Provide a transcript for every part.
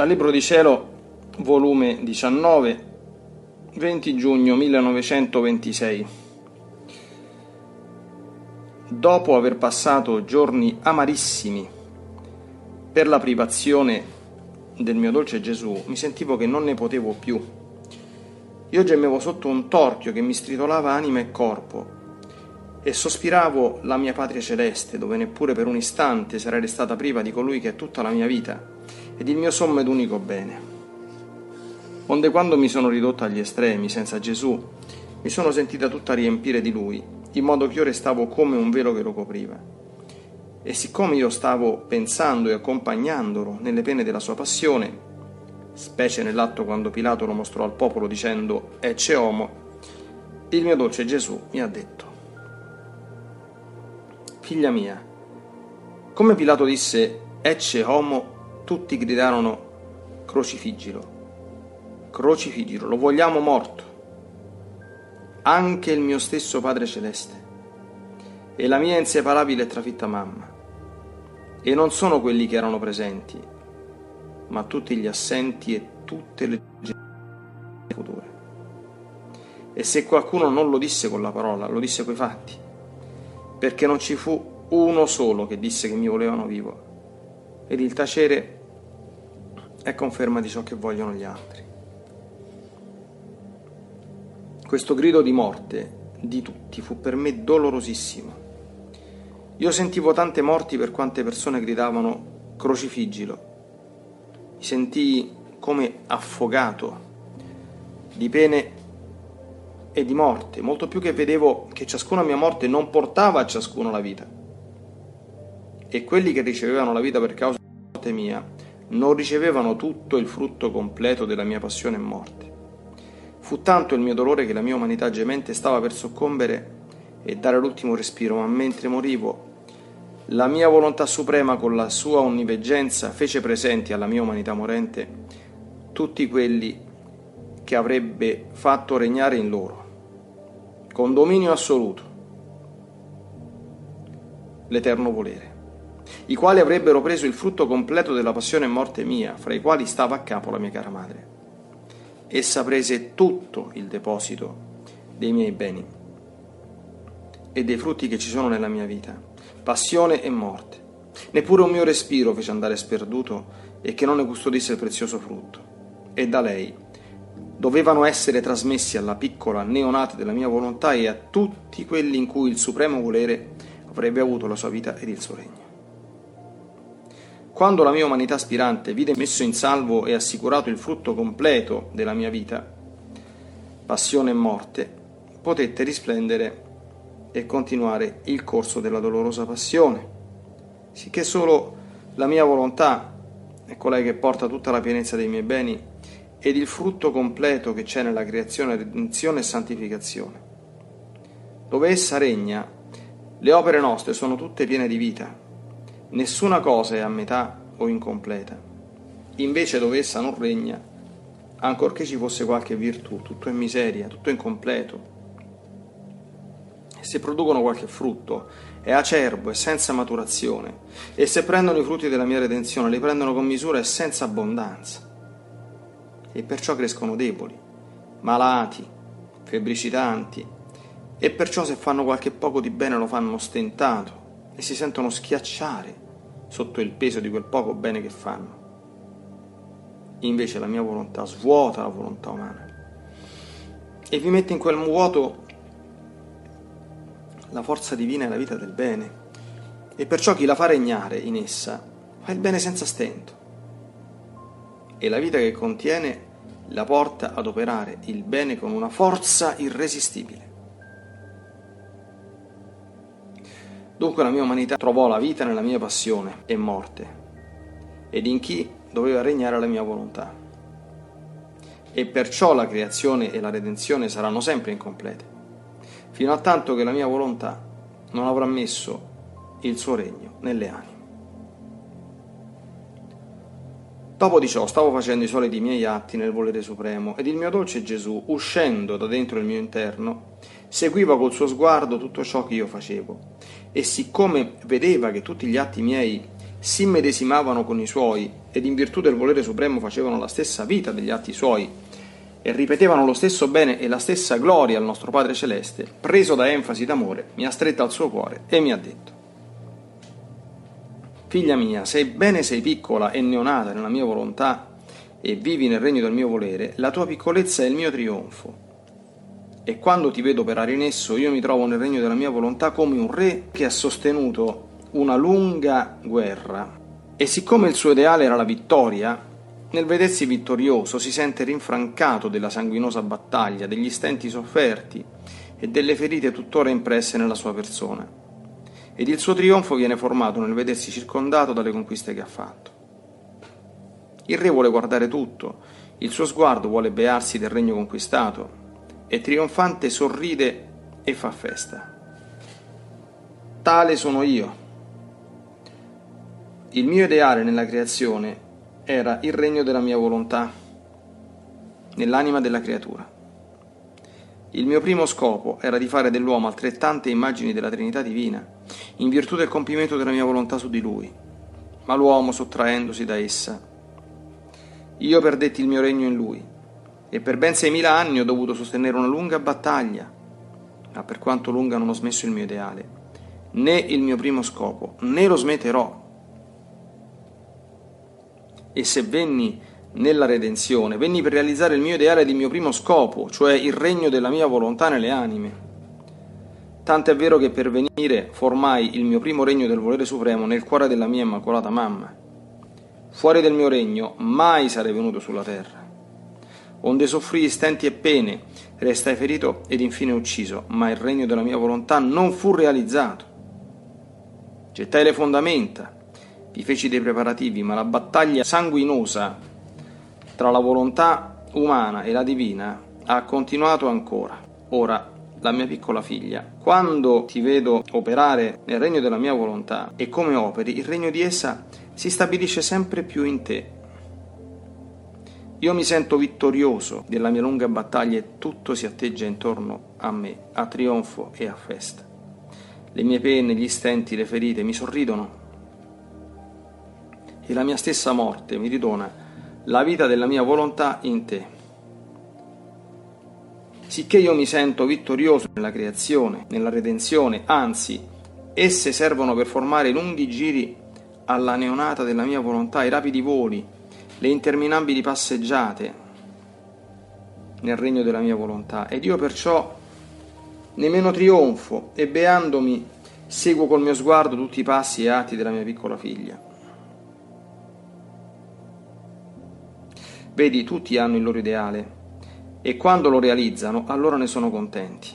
Dal Libro di Cielo, volume 19, 20 giugno 1926. Dopo aver passato giorni amarissimi per la privazione del mio dolce Gesù, mi sentivo che non ne potevo più. Io gemmevo sotto un torchio che mi stritolava anima e corpo e sospiravo la mia patria celeste, dove neppure per un istante sarei stata priva di colui che è tutta la mia vita ed il mio sommo ed unico bene. Onde quando mi sono ridotta agli estremi, senza Gesù, mi sono sentita tutta riempire di Lui, in modo che io restavo come un velo che lo copriva. E siccome io stavo pensando e accompagnandolo nelle pene della sua passione, specie nell'atto quando Pilato lo mostrò al popolo dicendo Ecce homo, il mio dolce Gesù mi ha detto, Figlia mia, come Pilato disse Ecce homo, tutti gridarono crocifiggilo, crocifiggilo, lo vogliamo morto. Anche il mio stesso Padre Celeste e la mia inseparabile e trafitta mamma. E non sono quelli che erano presenti, ma tutti gli assenti e tutte le generazioni future. E se qualcuno non lo disse con la parola, lo disse coi fatti, perché non ci fu uno solo che disse che mi volevano vivo. Ed il tacere è conferma di ciò che vogliono gli altri. Questo grido di morte di tutti fu per me dolorosissimo. Io sentivo tante morti per quante persone gridavano crocifiggilo. Mi sentii come affogato di pene e di morte, molto più che vedevo che ciascuna mia morte non portava a ciascuno la vita. E quelli che ricevevano la vita per causa della morte mia non ricevevano tutto il frutto completo della mia passione e morte. Fu tanto il mio dolore che la mia umanità gemente stava per soccombere e dare l'ultimo respiro, ma mentre morivo, la mia volontà suprema con la sua onniveggenza fece presenti alla mia umanità morente tutti quelli che avrebbe fatto regnare in loro, con dominio assoluto, l'eterno volere i quali avrebbero preso il frutto completo della passione e morte mia, fra i quali stava a capo la mia cara madre. Essa prese tutto il deposito dei miei beni e dei frutti che ci sono nella mia vita, passione e morte. Neppure un mio respiro fece andare sperduto e che non ne custodisse il prezioso frutto. E da lei dovevano essere trasmessi alla piccola neonata della mia volontà e a tutti quelli in cui il supremo volere avrebbe avuto la sua vita ed il suo regno. Quando la mia umanità aspirante vide messo in salvo e assicurato il frutto completo della mia vita, passione e morte, potette risplendere e continuare il corso della dolorosa passione, sicché solo la mia volontà è colei che porta tutta la pienezza dei miei beni ed il frutto completo che c'è nella creazione, redenzione e santificazione. Dove essa regna, le opere nostre sono tutte piene di vita, Nessuna cosa è a metà o incompleta. Invece dove essa non regna, ancorché ci fosse qualche virtù, tutto è miseria, tutto è incompleto. Se producono qualche frutto, è acerbo e senza maturazione. E se prendono i frutti della mia redenzione, li prendono con misura e senza abbondanza. E perciò crescono deboli, malati, febbricitanti. E perciò se fanno qualche poco di bene lo fanno stentato e si sentono schiacciare sotto il peso di quel poco bene che fanno. Invece la mia volontà svuota la volontà umana e vi mette in quel vuoto la forza divina e la vita del bene. E perciò chi la fa regnare in essa fa il bene senza stento. E la vita che contiene la porta ad operare il bene con una forza irresistibile. Dunque la mia umanità trovò la vita nella mia passione e morte, ed in chi doveva regnare la mia volontà. E perciò la creazione e la redenzione saranno sempre incomplete, fino a tanto che la mia volontà non avrà messo il suo regno nelle anime. Dopo di ciò stavo facendo i soliti miei atti nel volere supremo ed il mio dolce Gesù, uscendo da dentro il mio interno, seguiva col suo sguardo tutto ciò che io facevo e siccome vedeva che tutti gli atti miei si medesimavano con i suoi ed in virtù del volere supremo facevano la stessa vita degli atti suoi e ripetevano lo stesso bene e la stessa gloria al nostro Padre Celeste, preso da enfasi d'amore, mi ha stretta al suo cuore e mi ha detto Figlia mia, sebbene sei piccola e neonata nella mia volontà e vivi nel regno del mio volere, la tua piccolezza è il mio trionfo. E quando ti vedo operare in esso, io mi trovo nel regno della mia volontà come un re che ha sostenuto una lunga guerra. E siccome il suo ideale era la vittoria, nel vedersi vittorioso si sente rinfrancato della sanguinosa battaglia, degli stenti sofferti e delle ferite tuttora impresse nella sua persona. Ed il suo trionfo viene formato nel vedersi circondato dalle conquiste che ha fatto. Il re vuole guardare tutto, il suo sguardo vuole bearsi del regno conquistato, e trionfante sorride e fa festa. Tale sono io. Il mio ideale nella creazione era il regno della mia volontà nell'anima della creatura. Il mio primo scopo era di fare dell'uomo altrettante immagini della Trinità divina, in virtù del compimento della mia volontà su di lui, ma l'uomo sottraendosi da essa. Io perdetti il mio regno in lui, e per ben seimila anni ho dovuto sostenere una lunga battaglia, ma per quanto lunga non ho smesso il mio ideale, né il mio primo scopo, né lo smetterò e se venni nella redenzione, venni per realizzare il mio ideale ed il mio primo scopo, cioè il regno della mia volontà nelle anime. Tanto è vero che per venire formai il mio primo regno del volere supremo nel cuore della mia immacolata mamma. Fuori del mio regno mai sarei venuto sulla terra. Onde soffrii stenti e pene, restai ferito ed infine ucciso, ma il regno della mia volontà non fu realizzato. Gettai le fondamenta, vi feci dei preparativi, ma la battaglia sanguinosa tra la volontà umana e la divina ha continuato ancora. Ora, la mia piccola figlia, quando ti vedo operare nel regno della mia volontà e come operi, il regno di essa si stabilisce sempre più in te. Io mi sento vittorioso della mia lunga battaglia e tutto si atteggia intorno a me, a trionfo e a festa. Le mie penne, gli stenti, le ferite mi sorridono e la mia stessa morte mi ridona la vita della mia volontà in te. Sicché io mi sento vittorioso nella creazione, nella redenzione, anzi, esse servono per formare lunghi giri alla neonata della mia volontà, i rapidi voli, le interminabili passeggiate nel regno della mia volontà. Ed io perciò nemmeno trionfo e beandomi seguo col mio sguardo tutti i passi e atti della mia piccola figlia. Vedi, tutti hanno il loro ideale e quando lo realizzano allora ne sono contenti.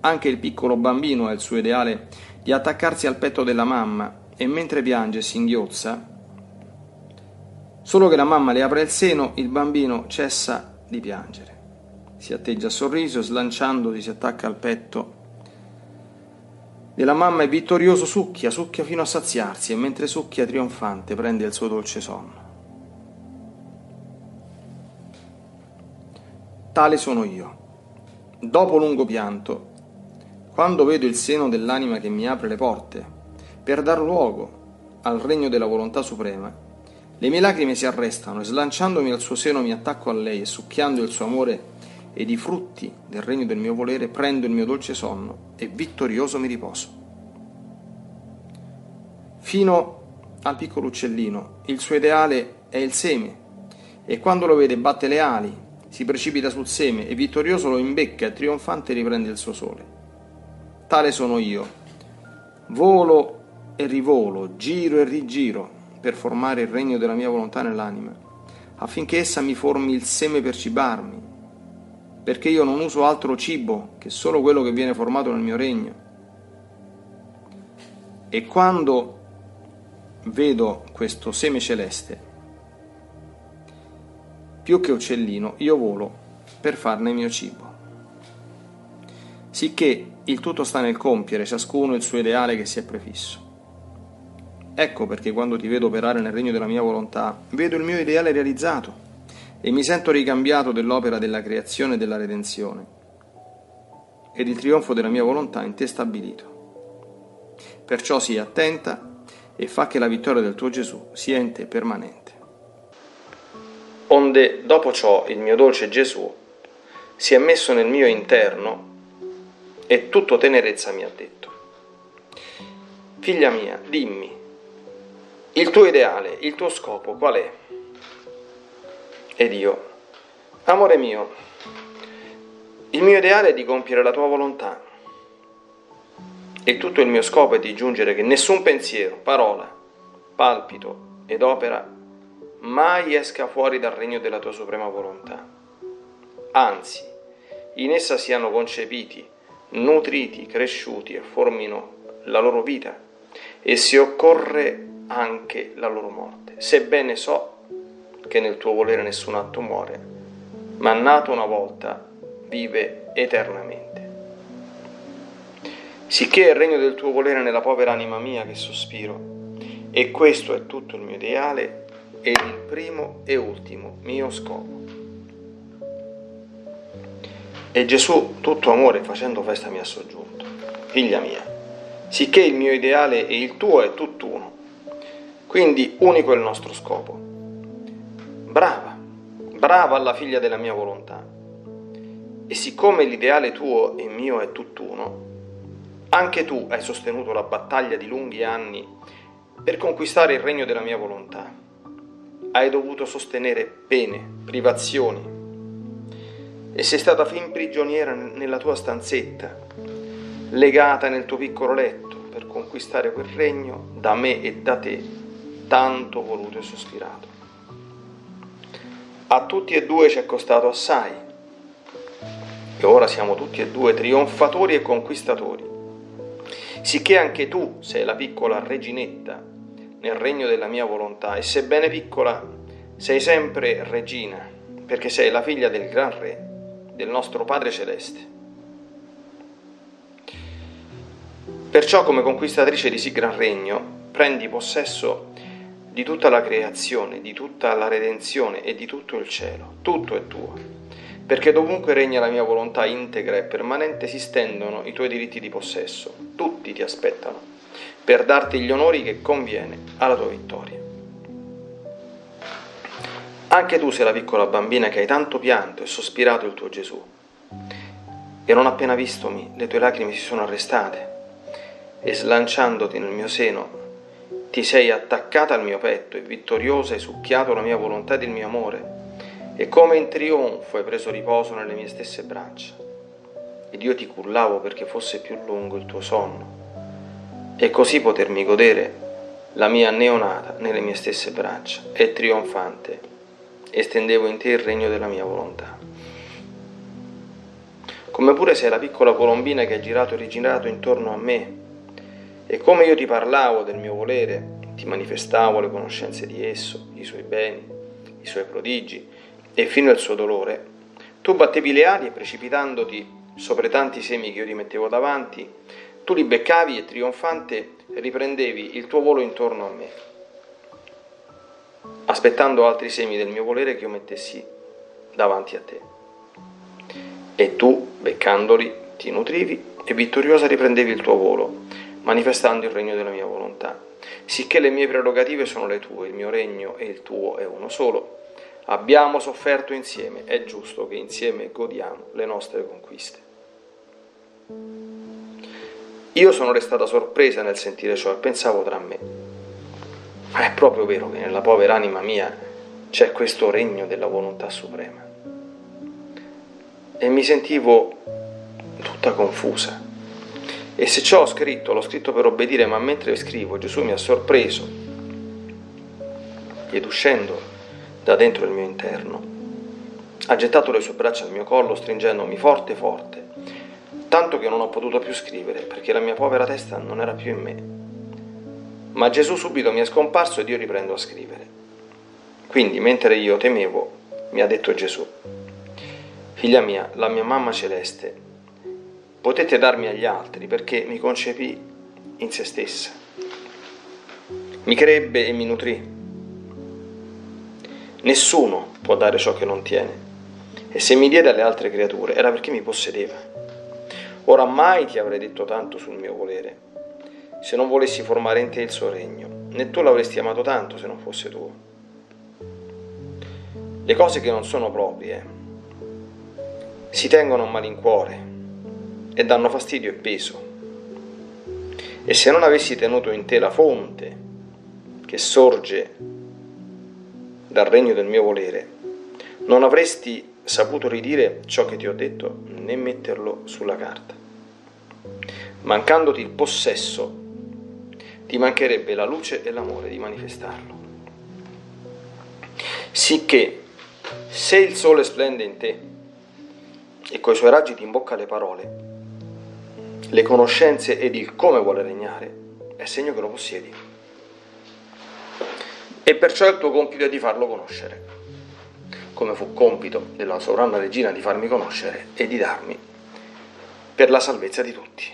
Anche il piccolo bambino ha il suo ideale di attaccarsi al petto della mamma e mentre piange e singhiozza, solo che la mamma le apre il seno, il bambino cessa di piangere. Si atteggia a sorriso e slanciandosi si attacca al petto della mamma è vittorioso succhia, succhia fino a saziarsi e mentre succhia trionfante prende il suo dolce sonno. tale sono io. Dopo lungo pianto, quando vedo il seno dell'anima che mi apre le porte, per dar luogo al regno della volontà suprema, le mie lacrime si arrestano e slanciandomi al suo seno mi attacco a lei e succhiando il suo amore ed i frutti del regno del mio volere prendo il mio dolce sonno e vittorioso mi riposo. Fino al piccolo uccellino, il suo ideale è il seme e quando lo vede batte le ali si precipita sul seme e vittorioso lo imbecca e trionfante riprende il suo sole. Tale sono io. Volo e rivolo, giro e rigiro per formare il regno della mia volontà nell'anima, affinché essa mi formi il seme per cibarmi, perché io non uso altro cibo che solo quello che viene formato nel mio regno. E quando vedo questo seme celeste, più che uccellino, io volo per farne mio cibo. Sicché il tutto sta nel compiere ciascuno il suo ideale che si è prefisso. Ecco perché quando ti vedo operare nel regno della mia volontà, vedo il mio ideale realizzato e mi sento ricambiato dell'opera della creazione e della redenzione ed il trionfo della mia volontà in te stabilito. Perciò sii attenta e fa che la vittoria del tuo Gesù sia in te permanente. onde dopo ciò il mio dolce Gesù si è messo nel mio interno e tutto tenerezza mi ha detto. Figlia mia, dimmi, il tuo ideale, il tuo scopo qual è? Ed io, amore mio, il mio ideale è di compiere la tua volontà e tutto il mio scopo è di giungere che nessun pensiero, parola, palpito ed opera mai esca fuori dal regno della tua suprema volontà. Anzi, in essa siano concepiti, nutriti, cresciuti e formino la loro vita e se occorre anche la loro morte. Sebbene so che nel tuo volere nessun atto muore, ma nato una volta vive eternamente. Sicché è il regno del tuo volere nella povera anima mia che sospiro, e questo è tutto il mio ideale ed il primo e ultimo mio scopo. E Gesù, tutto amore, facendo festa, mi ha soggiunto. Figlia mia, sicché il mio ideale e il tuo è tutt'uno, quindi unico è il nostro scopo. Brava, brava alla figlia della mia volontà. E siccome l'ideale tuo e mio è tutt'uno, anche tu hai sostenuto la battaglia di lunghi anni per conquistare il regno della mia volontà hai dovuto sostenere pene, privazioni e sei stata fin prigioniera nella tua stanzetta, legata nel tuo piccolo letto per conquistare quel regno da me e da te tanto voluto e sospirato. A tutti e due ci è costato assai e ora siamo tutti e due trionfatori e conquistatori, sicché anche tu sei la piccola reginetta nel regno della mia volontà e sebbene piccola sei sempre regina, perché sei la figlia del gran re, del nostro Padre Celeste. Perciò come conquistatrice di sì gran regno, prendi possesso di tutta la creazione, di tutta la redenzione e di tutto il cielo, tutto è tuo, perché dovunque regna la mia volontà integra e permanente si stendono i tuoi diritti di possesso, tutti ti aspettano per darti gli onori che conviene alla tua vittoria. Anche tu sei la piccola bambina che hai tanto pianto e sospirato il tuo Gesù. E non appena vistomi, le tue lacrime si sono arrestate e slanciandoti nel mio seno, ti sei attaccata al mio petto e vittoriosa hai succhiato la mia volontà ed il mio amore e come in trionfo hai preso riposo nelle mie stesse braccia. Ed io ti cullavo perché fosse più lungo il tuo sonno e così potermi godere la mia neonata nelle mie stesse braccia e trionfante estendevo in te il regno della mia volontà. Come pure sei la piccola colombina che ha girato e rigirato intorno a me e come io ti parlavo del mio volere, ti manifestavo le conoscenze di esso, i suoi beni, i suoi prodigi e fino al suo dolore, tu battevi le ali e precipitandoti sopra tanti semi che io ti mettevo davanti, tu li beccavi e trionfante riprendevi il tuo volo intorno a me, aspettando altri semi del mio volere che io mettessi davanti a te. E tu, beccandoli, ti nutrivi e vittoriosa riprendevi il tuo volo, manifestando il regno della mia volontà. Sicché le mie prerogative sono le tue, il mio regno e il tuo è uno solo. Abbiamo sofferto insieme, è giusto che insieme godiamo le nostre conquiste. Io sono restata sorpresa nel sentire ciò e pensavo tra me, ma è proprio vero che nella povera anima mia c'è questo regno della volontà suprema. E mi sentivo tutta confusa. E se ciò ho scritto, l'ho scritto per obbedire, ma mentre scrivo Gesù mi ha sorpreso ed uscendo da dentro il mio interno, ha gettato le sue braccia al mio collo stringendomi forte forte tanto che non ho potuto più scrivere perché la mia povera testa non era più in me. Ma Gesù subito mi è scomparso ed io riprendo a scrivere. Quindi, mentre io temevo, mi ha detto Gesù, figlia mia, la mia mamma celeste, potete darmi agli altri perché mi concepì in se stessa. Mi crebbe e mi nutrì. Nessuno può dare ciò che non tiene. E se mi diede alle altre creature era perché mi possedeva. Ora mai ti avrei detto tanto sul mio volere, se non volessi formare in te il suo regno, né tu l'avresti amato tanto se non fosse tuo. le cose che non sono proprie si tengono a malincuore e danno fastidio e peso. E se non avessi tenuto in te la fonte che sorge dal regno del mio volere, non avresti saputo ridire ciò che ti ho detto, né metterlo sulla carta. Mancandoti il possesso, ti mancherebbe la luce e l'amore di manifestarlo. Sicché, se il sole splende in te e coi suoi raggi ti imbocca le parole, le conoscenze ed il come vuole regnare, è segno che lo possiedi. E perciò il tuo compito è di farlo conoscere come fu compito della sovrana regina di farmi conoscere e di darmi per la salvezza di tutti.